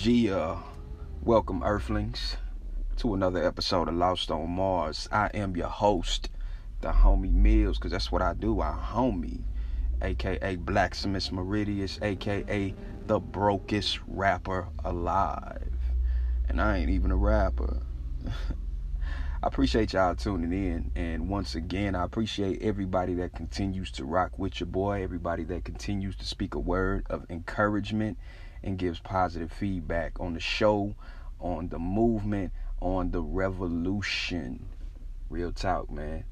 Gia. Uh, welcome, Earthlings, to another episode of Lost on Mars. I am your host, the homie Mills, because that's what I do. I homie, aka Blacksmith Meridius, aka the brokest rapper alive. And I ain't even a rapper. I appreciate y'all tuning in. And once again, I appreciate everybody that continues to rock with your boy, everybody that continues to speak a word of encouragement and gives positive feedback on the show, on the movement, on the revolution. Real talk, man.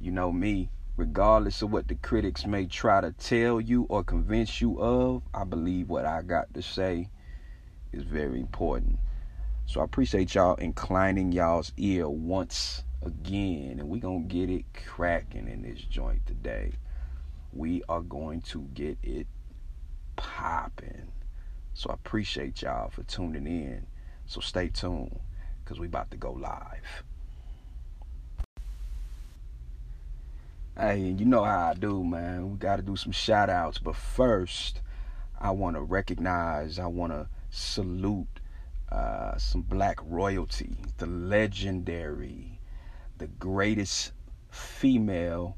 You know me, regardless of what the critics may try to tell you or convince you of, I believe what I got to say is very important. So I appreciate y'all inclining y'all's ear once again, and we're gonna get it cracking in this joint today. We are going to get it popping. So I appreciate y'all for tuning in. So stay tuned because we about to go live. Hey, you know how I do, man. We got to do some shout outs. But first, I want to recognize, I want to salute uh, some black royalty, the legendary, the greatest female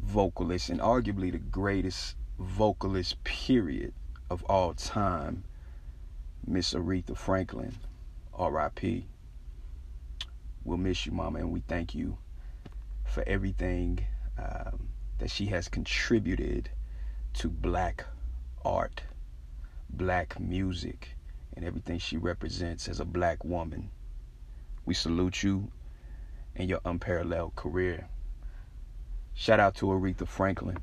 vocalist, and arguably the greatest vocalist, period, of all time, Miss Aretha Franklin, R.I.P. We'll miss you, Mama, and we thank you for everything um, that she has contributed to black art, black music, and everything she represents as a black woman. We salute you and your unparalleled career. Shout out to Aretha Franklin.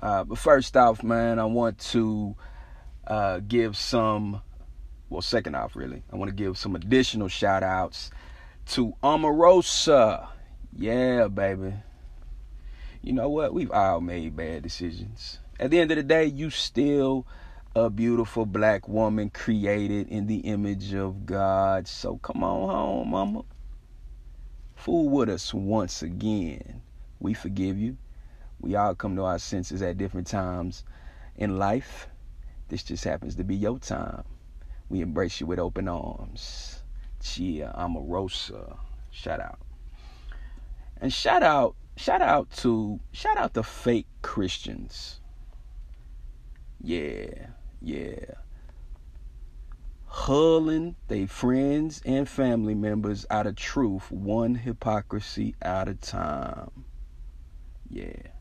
Uh, but first off, man, I want to uh, give some, well, second off, really, I want to give some additional shout outs to Omarosa. Yeah, baby. You know what? We've all made bad decisions. At the end of the day, you still a beautiful black woman created in the image of God. So come on home, mama. Fool with us once again. We forgive you. We all come to our senses at different times in life. This just happens to be your time. We embrace you with open arms. Chia Omarosa. Shout out. And shout out, shout out to shout out to fake Christians. Yeah, yeah. Hulling they friends and family members out of truth, one hypocrisy at a time. Yeah.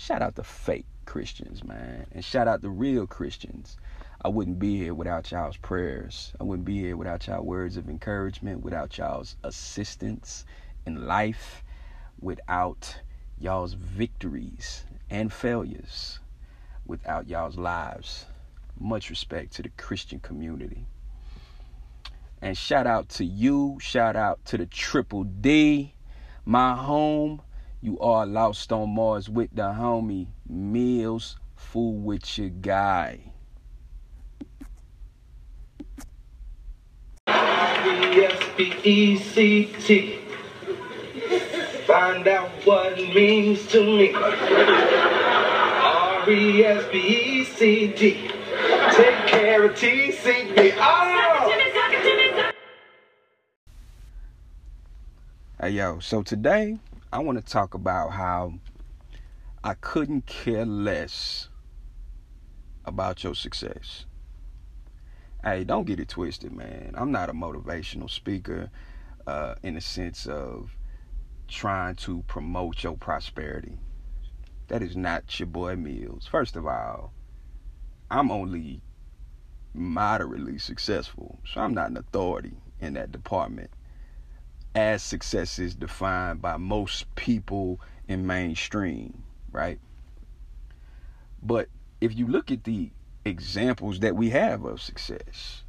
Shout out to fake Christians, man. And shout out to real Christians. I wouldn't be here without y'all's prayers. I wouldn't be here without y'all words of encouragement, without y'all's assistance in life, without y'all's victories and failures, without y'all's lives. Much respect to the Christian community. And shout out to you. Shout out to the Triple D, my home you are lost on Mars with the homie Mills, fool with your guy. R-E-S-P-E-C-T Find out what it means to me. R-E-S-P-E-C-T Take care of TCB. Oh! Hey yo, so today I want to talk about how I couldn't care less about your success. Hey, don't get it twisted, man. I'm not a motivational speaker uh, in the sense of trying to promote your prosperity. That is not your boy Mills. First of all, I'm only moderately successful, so I'm not an authority in that department as success is defined by most people in mainstream, right? But if you look at the examples that we have of success,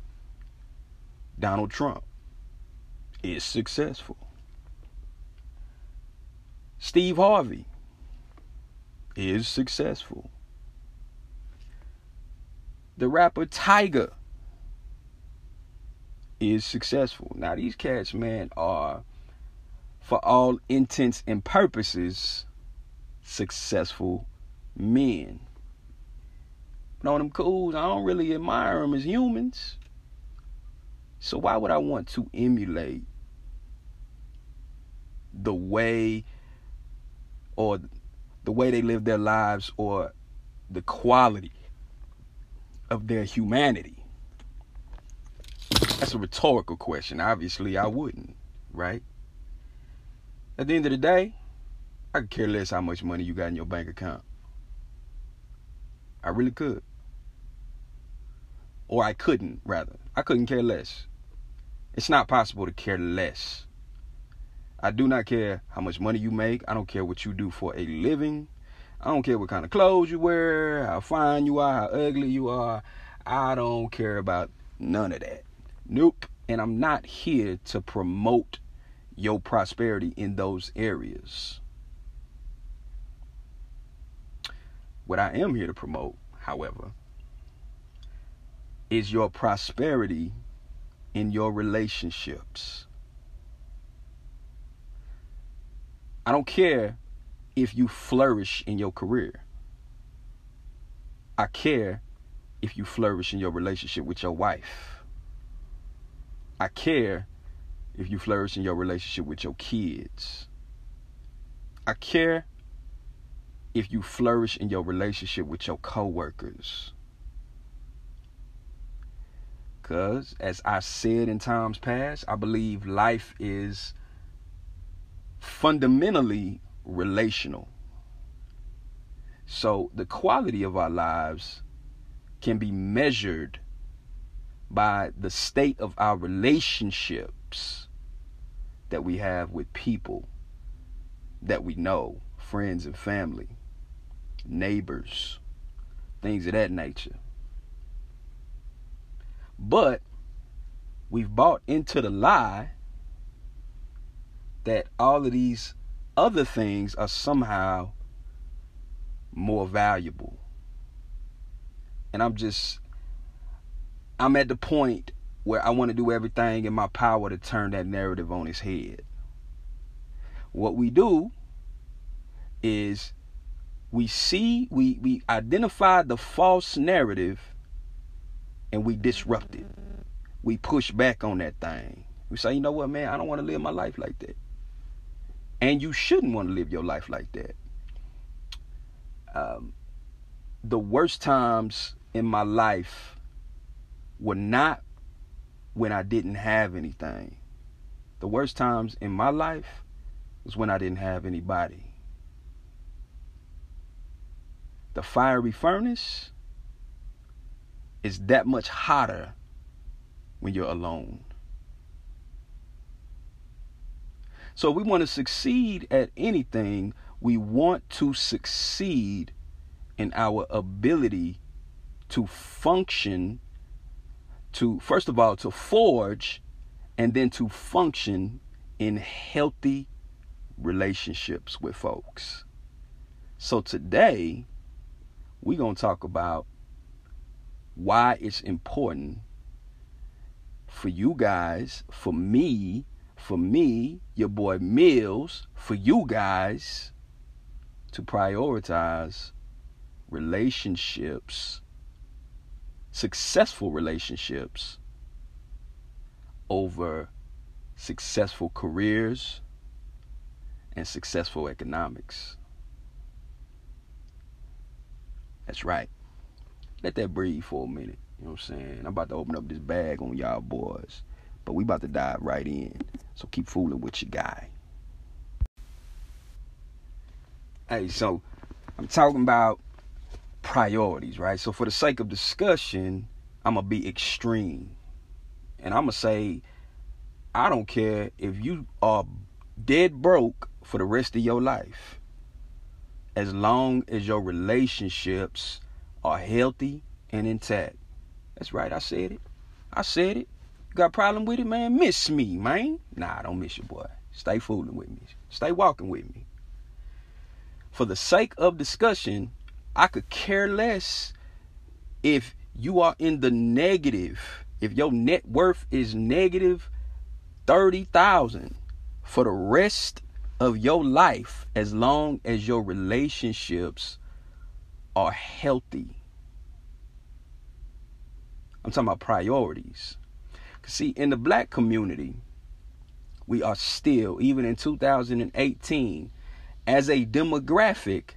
Donald Trump is successful. Steve Harvey is successful. The rapper Tyga is successful. Now these cats, man, are for all intents and purposes successful men. But on them cools, I don't really admire them as humans. So why would I want to emulate the way or the way they live their lives or the quality of their humanity? That's a rhetorical question. Obviously, I wouldn't, right? At the end of the day, I could care less how much money you got in your bank account. I really could. Or I couldn't, rather. I couldn't care less. It's not possible to care less. I do not care how much money you make. I don't care what you do for a living. I don't care what kind of clothes you wear, how fine you are, how ugly you are. I don't care about none of that. Nope. And I'm not here to promote your prosperity in those areas. What I am here to promote, however, is your prosperity in your relationships. I don't care if you flourish in your career. I care if you flourish in your relationship with your wife. I care if you flourish in your relationship with your kids. I care if you flourish in your relationship with your coworkers. Because, as I said in times past, I believe life is fundamentally relational. So, the quality of our lives can be measured by the state of our relationships that we have with people that we know, friends and family, neighbors, things of that nature. But we've bought into the lie that all of these other things are somehow more valuable. And I'm just, I'm at the point where I want to do everything in my power to turn that narrative on its head. What we do is we see, we, we identify the false narrative and we disrupt it. We push back on that thing. We say, you know what, man, I don't want to live my life like that. And you shouldn't want to live your life like that. Um, the worst times in my life were not when I didn't have anything. The worst times in my life was when I didn't have anybody. The fiery furnace is that much hotter when you're alone. So, we want to succeed at anything, we want to succeed in our ability to function, to, first of all, to forge, and then to function in healthy relationships with folks. So, today, we're going to talk about why it's important for you guys, for me, for me, your boy Mills, for you guys to prioritize relationships, successful relationships over successful careers and successful economics. That's right. Let that breathe for a minute. You know what I'm saying? I'm about to open up this bag on y'all boys. But we about to dive right in. So keep fooling with your guy. Hey, so I'm talking about priorities, right? So for the sake of discussion, I'm gonna be extreme. And I'm gonna say, I don't care if you are dead broke for the rest of your life. As long as your relationships are healthy and intact. That's right, I said it. I said it. You got a problem with it, man? Miss me, man. Nah, don't miss you, boy. Stay fooling with me. Stay walking with me. For the sake of discussion, I could care less if you are in the negative. If your net worth is negative 30,000 for the rest of your life as long as your relationships are healthy I'm talking about priorities. See, in the black community, we are still, even in 2018, as a demographic,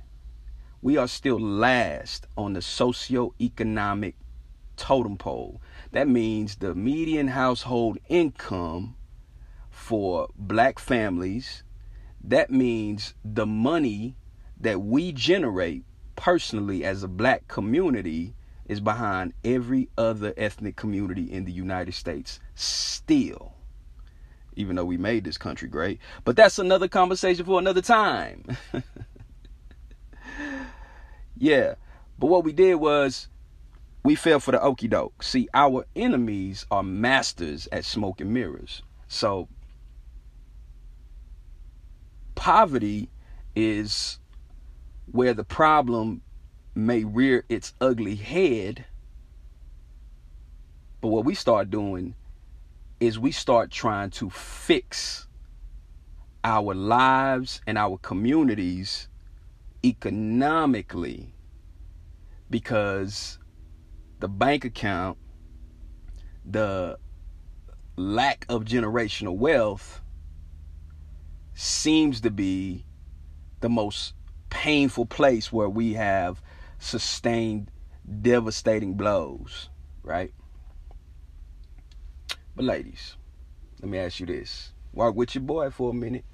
we are still last on the socio-economic totem pole. That means the median household income for black families, that means the money that we generate personally as a black community is behind every other ethnic community in the United States still even though we made this country great. But that's another conversation for another time. yeah. But what we did was we fell for the okey doke. See, our enemies are masters at smoke and mirrors. So poverty is where the problem may rear its ugly head. But what we start doing is we start trying to fix our lives and our communities economically because the bank account, the lack of generational wealth seems to be the most painful place where we have sustained devastating blows, right? But ladies, let me ask you this. Walk with your boy for a minute.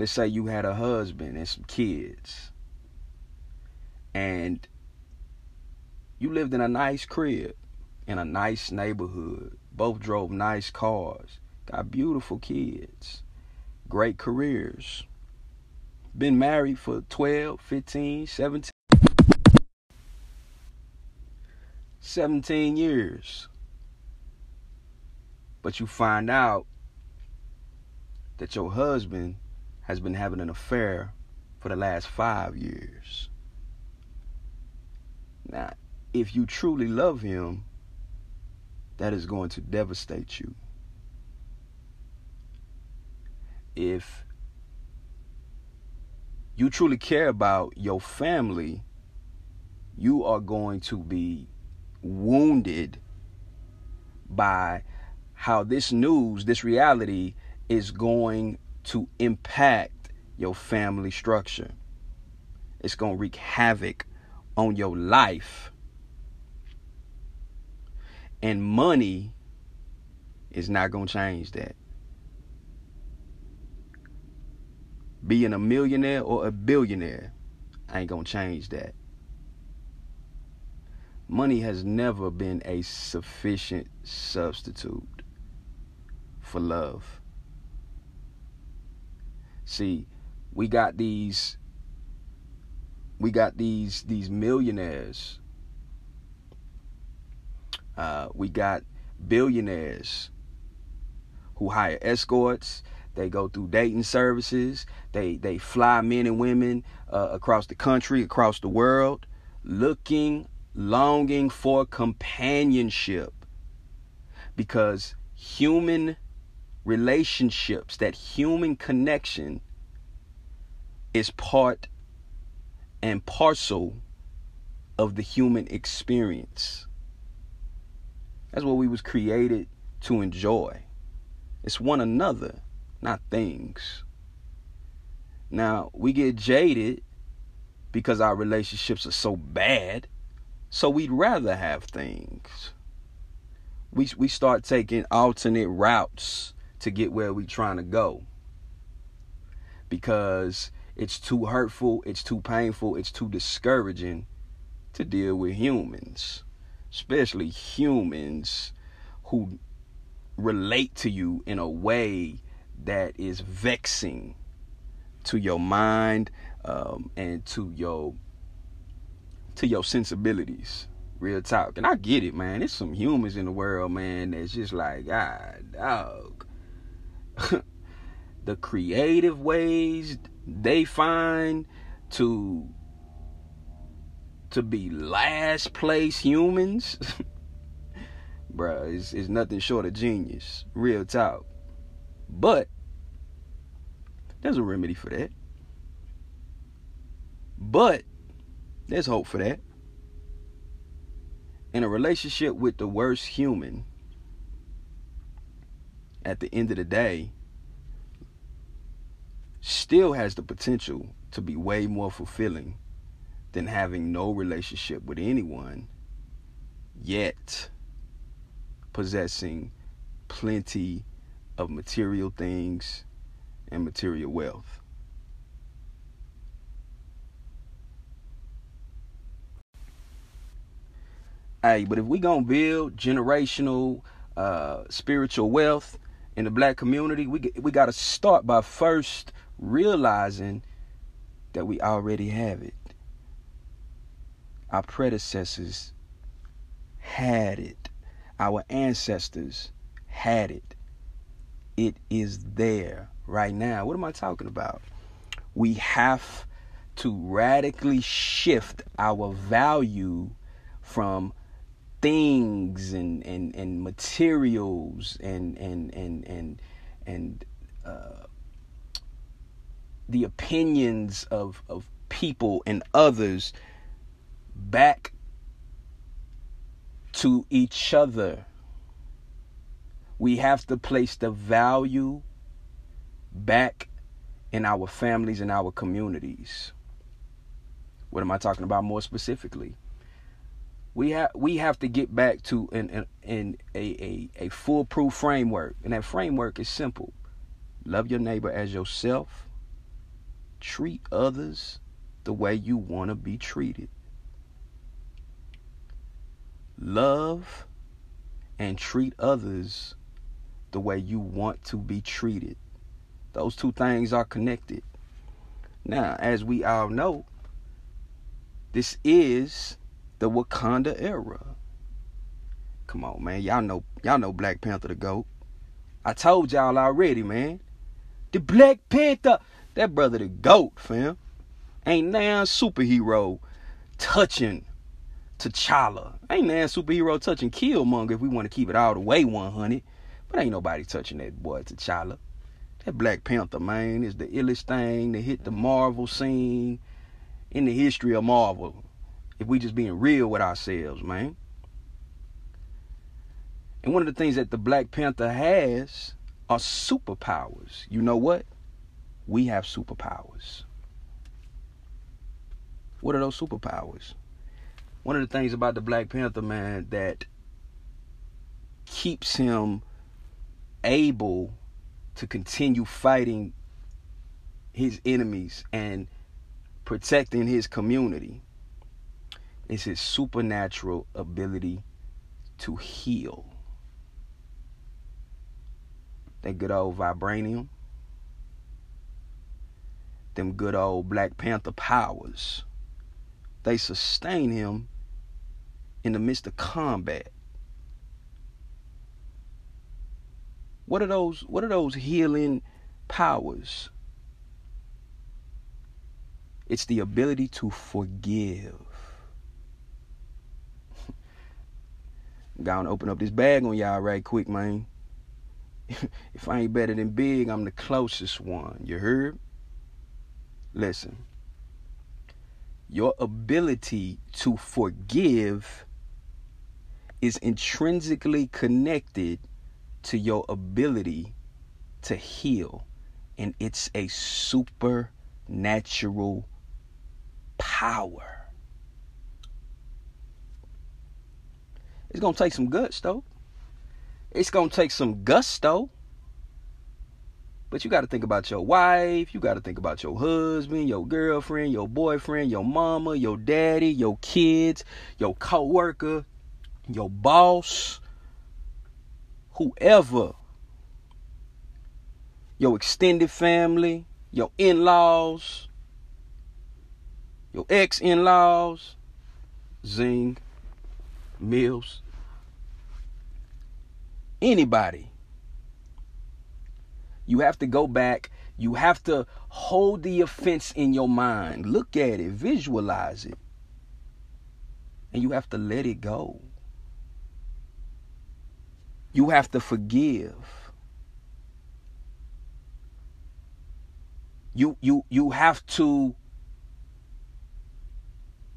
Let's say you had a husband and some kids. And you lived in a nice crib in a nice neighborhood. Both drove nice cars. Got beautiful kids. Great careers. Been married for 12, 15, 17 17 years. But you find out that your husband has been having an affair for the last five years. Now, if you truly love him, that is going to devastate you. If you truly care about your family, you are going to be wounded by how this news, this reality is going to impact your family structure. It's going to wreak havoc on your life. And money is not going to change that. Being a millionaire or a billionaire ain't going to change that. Money has never been a sufficient substitute for love. See, we got these we got these these millionaires. Uh, we got billionaires who hire escorts. They go through dating services. They they fly men and women uh, across the country, across the world, looking, longing for companionship. Because human relationships, that human connection is part and parcel of the human experience. That's what we was created to enjoy. It's one another, not things. Now, we get jaded because our relationships are so bad, so we'd rather have things. We we start taking alternate routes to get where we trying to go. Because it's too hurtful, it's too painful, it's too discouraging to deal with humans, especially humans who relate to you in a way that is vexing to your mind um, and to your to your sensibilities. Real talk, and I get it, man. There's some humans in the world, man. That's just like, God, dog. the creative ways they find to to be last place humans bruh is is nothing short of genius real talk. But there's a remedy for that. But there's hope for that. In a relationship with the worst human, at the end of the day, still has the potential to be way more fulfilling than having no relationship with anyone, yet possessing plenty of material things and material wealth. Hey, but if we gonna build generational uh, spiritual wealth in the black community, we we got to start by first realizing that we already have it. Our predecessors had it. Our ancestors had it. It is there right now. What am I talking about? We have to radically shift our value from things and, and, and materials and and and and and uh, the opinions of of people and others back to each other. We have to place the value back in our families and our communities. What am I talking about more specifically? We have we have to get back to an, an, a, a, a foolproof framework. And that framework is simple. Love your neighbor as yourself. Treat others the way you want to be treated. Love and treat others the way you want to be treated. Those two things are connected. Now, as we all know, this is the Wakanda era. Come on, man. Y'all know y'all know Black Panther the GOAT. I told y'all already, man. The Black Panther, that brother the GOAT, fam. Ain't now superhero touching T'Challa. Ain't now superhero touching Killmonger if we want to keep it all the way 100. But ain't nobody touching that boy T'Challa. That Black Panther, man, is the illest thing to hit the Marvel scene in the history of Marvel. If we just being real with ourselves, man. And one of the things that the Black Panther has are superpowers. You know what? We have superpowers. What are those superpowers? One of the things about the Black Panther, man, that keeps him able to continue fighting his enemies and protecting his community is his supernatural ability to heal. That good old vibranium, them good old Black Panther powers, they sustain him in the midst of combat. What are those what are those healing powers? It's the ability to forgive. Gonna open up this bag on y'all right quick, man. if I ain't better than big, I'm the closest one. You heard? Listen. Your ability to forgive is intrinsically connected to your ability to heal. And it's a supernatural power. It's to take some guts, though. It's to take some gusto. But you got to think about your wife. You got to think about your husband, your girlfriend, your boyfriend, your mama, your daddy, your kids, your coworker, your boss, whoever, your extended family, your in laws, your ex in laws, Zing, Mills, anybody. You have to go back. You have to hold the offense in your mind. Look at it, visualize it. And you have to let it go. You have to forgive. You you you have to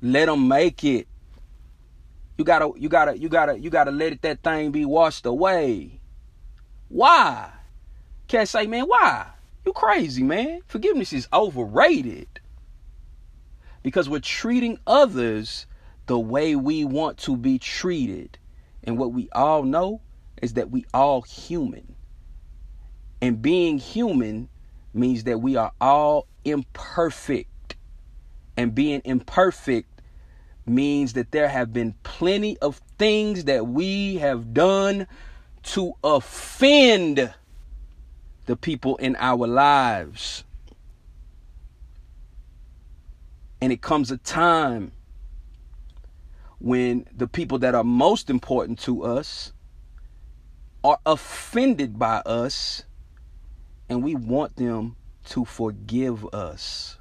let them make it. You gotta, you gotta, you gotta, you gotta let that thing be washed away. Why? Can't say, man, why? You crazy, man. Forgiveness is overrated. Because we're treating others the way we want to be treated. And what we all know is that we all human. And being human means that we are all imperfect. And being imperfect means that there have been plenty of things that we have done to offend the people in our lives. And it comes a time when the people that are most important to us are offended by us and we want them to forgive us.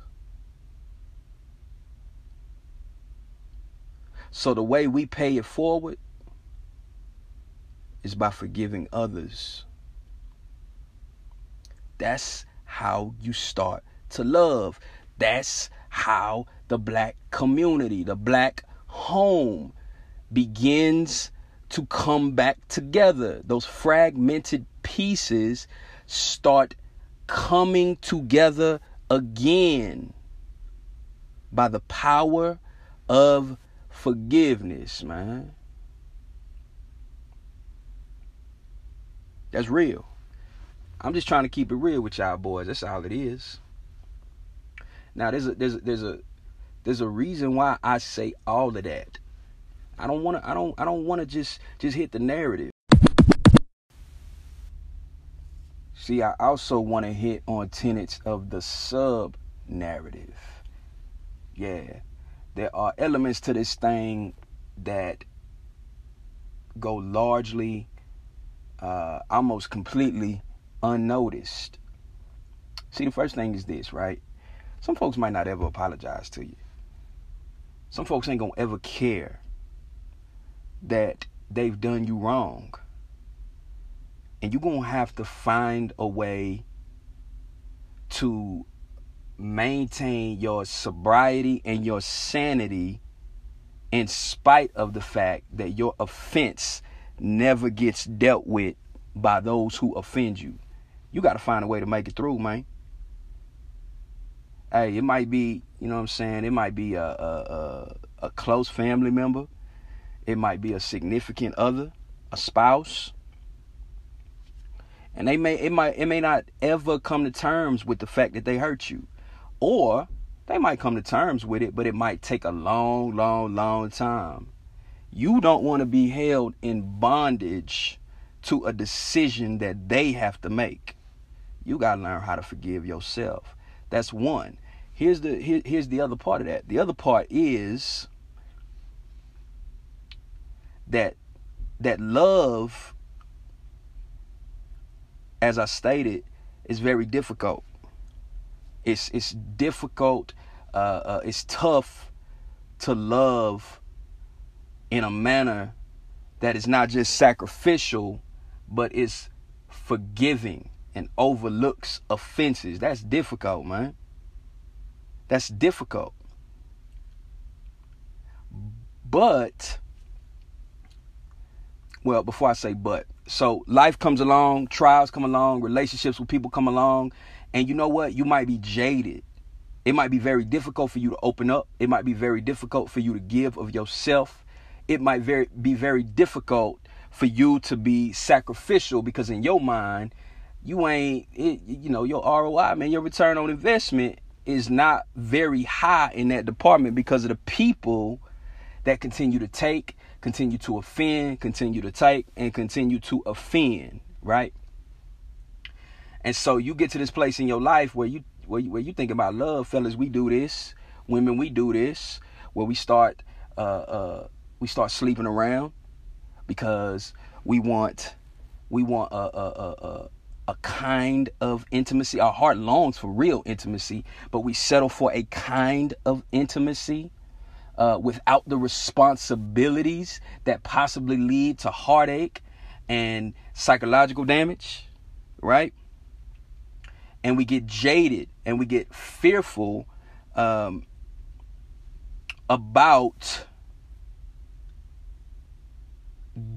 So the way we pay it forward is by forgiving others. That's how you start to love. That's how the black community, the black home begins to come back together. Those fragmented pieces start coming together again by the power of forgiveness, man. That's real. I'm just trying to keep it real with y'all boys. That's all it is. Now there's a there's a, there's a there's a reason why I say all of that. I don't want to I don't I don't want to just just hit the narrative. See, I also want to hit on tenets of the sub narrative. Yeah. There are elements to this thing that go largely uh, almost completely unnoticed. See, the first thing is this, right? Some folks might not ever apologize to you. Some folks ain't gonna ever care that they've done you wrong. And you're gonna have to find a way to maintain your sobriety and your sanity in spite of the fact that your offense never gets dealt with by those who offend you. You got to find a way to make it through, man. Hey, it might be, you know what I'm saying? It might be a, a, a, a close family member. It might be a significant other, a spouse. And they may it might it may not ever come to terms with the fact that they hurt you. Or they might come to terms with it, but it might take a long, long, long time. You don't want to be held in bondage to a decision that they have to make. You got to learn how to forgive yourself. That's one. Here's the here, here's the other part of that. The other part is that that love as I stated is very difficult. It's it's difficult uh, uh, it's tough to love in a manner that is not just sacrificial but is forgiving and overlooks offenses. That's difficult, man. That's difficult. But, well, before I say but, so life comes along, trials come along, relationships with people come along, and you know what? You might be jaded. It might be very difficult for you to open up. It might be very difficult for you to give of yourself. It might very be very difficult for you to be sacrificial because in your mind, you ain't, it, you know, your ROI, man, your return on investment is not very high in that department because of the people that continue to take, continue to offend, continue to take, and continue to offend, right? And so you get to this place in your life where you where you, where you think about love, fellas. We do this, women. We do this, where we start uh, uh, we start sleeping around, because we want we want a, a, a, a kind of intimacy. Our heart longs for real intimacy, but we settle for a kind of intimacy uh, without the responsibilities that possibly lead to heartache and psychological damage, right? And we get jaded and we get fearful um, about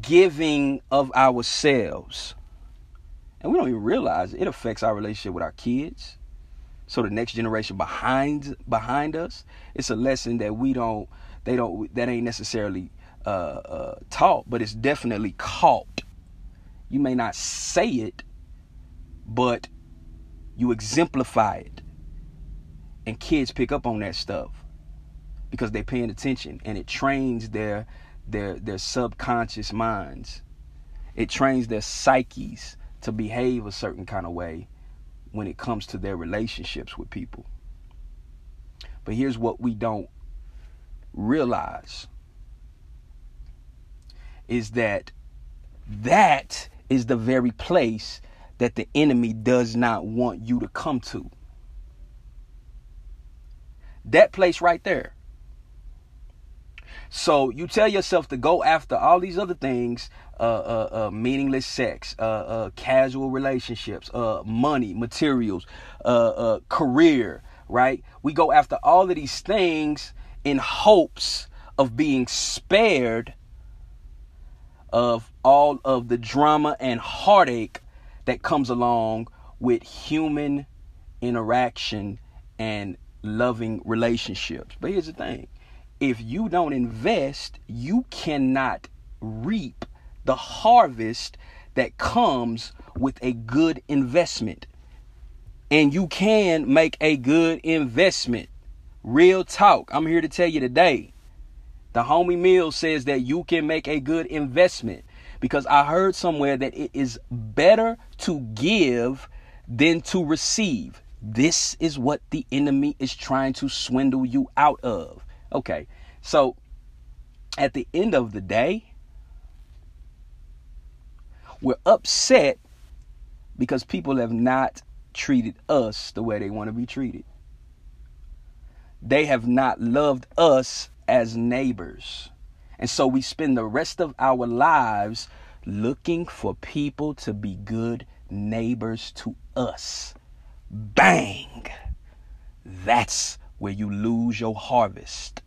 giving of ourselves. And we don't even realize it affects our relationship with our kids. So the next generation behind behind us, it's a lesson that we don't they don't that ain't necessarily uh, uh, taught, but it's definitely caught. You may not say it, but you exemplify it. And kids pick up on that stuff because they're paying attention and it trains their their their subconscious minds. It trains their psyches to behave a certain kind of way when it comes to their relationships with people. But here's what we don't realize is that that is the very place that the enemy does not want you to come to. That place right there. So you tell yourself to go after all these other things uh, uh, uh, meaningless sex, uh, uh, casual relationships, uh, money, materials, career, right? We go after all of these things in hopes of being spared of all of the drama and heartache that comes along with human interaction and loving relationships. But here's the thing if you don't invest, you cannot reap the harvest that comes with a good investment. And you can make a good investment. Real talk. I'm here to tell you today. The homie Mill says that you can make a good investment because I heard somewhere that it is better to give than to receive. This is what the enemy is trying to swindle you out of. Okay, so at the end of the day, we're upset because people have not treated us the way they want to be treated. They have not loved us as neighbors. And so we spend the rest of our lives looking for people to be good neighbors to us. Bang! That's where you lose your harvest.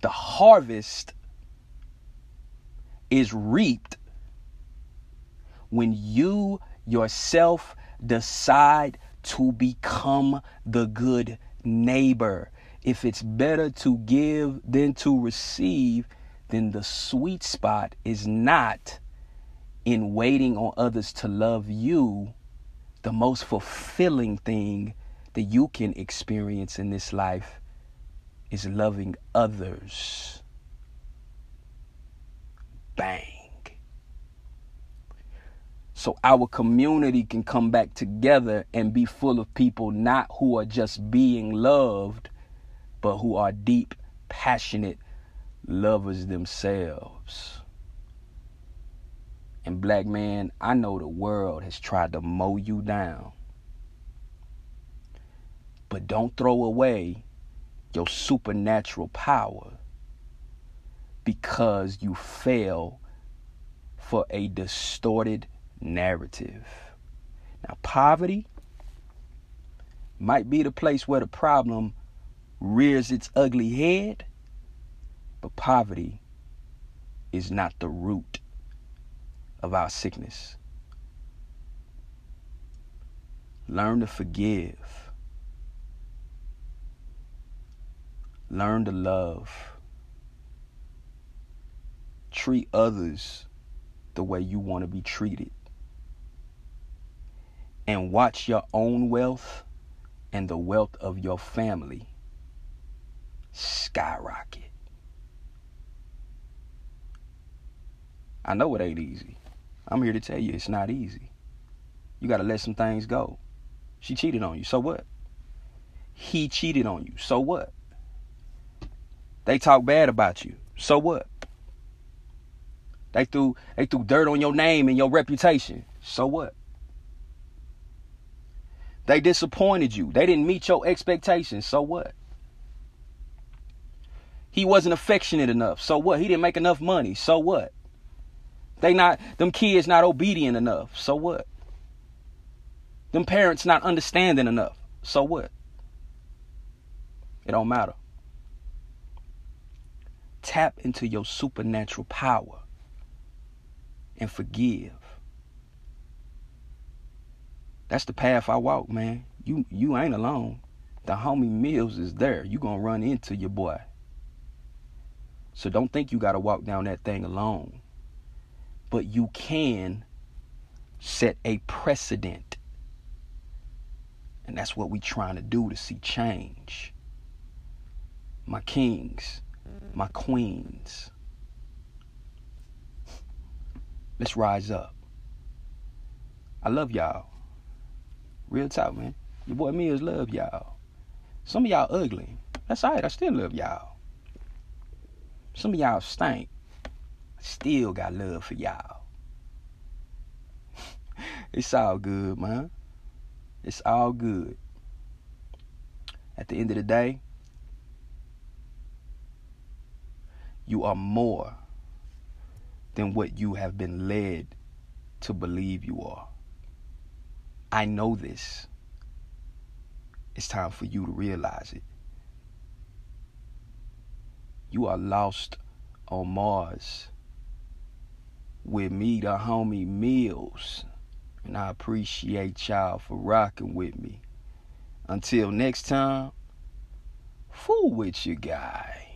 The harvest is reaped when you yourself decide to become the good neighbor. If it's better to give than to receive, then the sweet spot is not in waiting on others to love you. The most fulfilling thing that you can experience in this life is loving others. Bang. So our community can come back together and be full of people not who are just being loved, but who are deep, passionate lovers themselves. And black man, I know the world has tried to mow you down. But don't throw away your supernatural power because you fell for a distorted narrative. Now, poverty might be the place where the problem rears its ugly head, but poverty is not the root of our sickness. Learn to forgive. Learn to love. Treat others the way you want to be treated and watch your own wealth and the wealth of your family skyrocket. I know it ain't easy. I'm here to tell you it's not easy. You got to let some things go. She cheated on you. So what? He cheated on you. So what? They talk bad about you. So what? They threw they threw dirt on your name and your reputation. So what? They disappointed you. They didn't meet your expectations. So what? He wasn't affectionate enough. So what? He didn't make enough money. So what? They not them kids not obedient enough. So what? Them parents not understanding enough. So what? It don't matter. Tap into your supernatural power and forgive. That's the path I walk, man. You you ain't alone. The homie Mills is there. You gonna run into your boy. So don't think you gotta walk down that thing alone. But you can set a precedent. And that's what we trying to do to see change. My kings, my queens. Let's rise up. I love y'all. Real talk, man. Your boy Mills love y'all. Some of y'all ugly. That's alright. I still love y'all. Some of y'all stink. Still got love for y'all. it's all good, man. It's all good. At the end of the day, you are more than what you have been led to believe you are. I know this. It's time for you to realize it. You are lost on Mars with me, the homie Mills. And I appreciate y'all for rocking with me. Until next time, fool with you guy.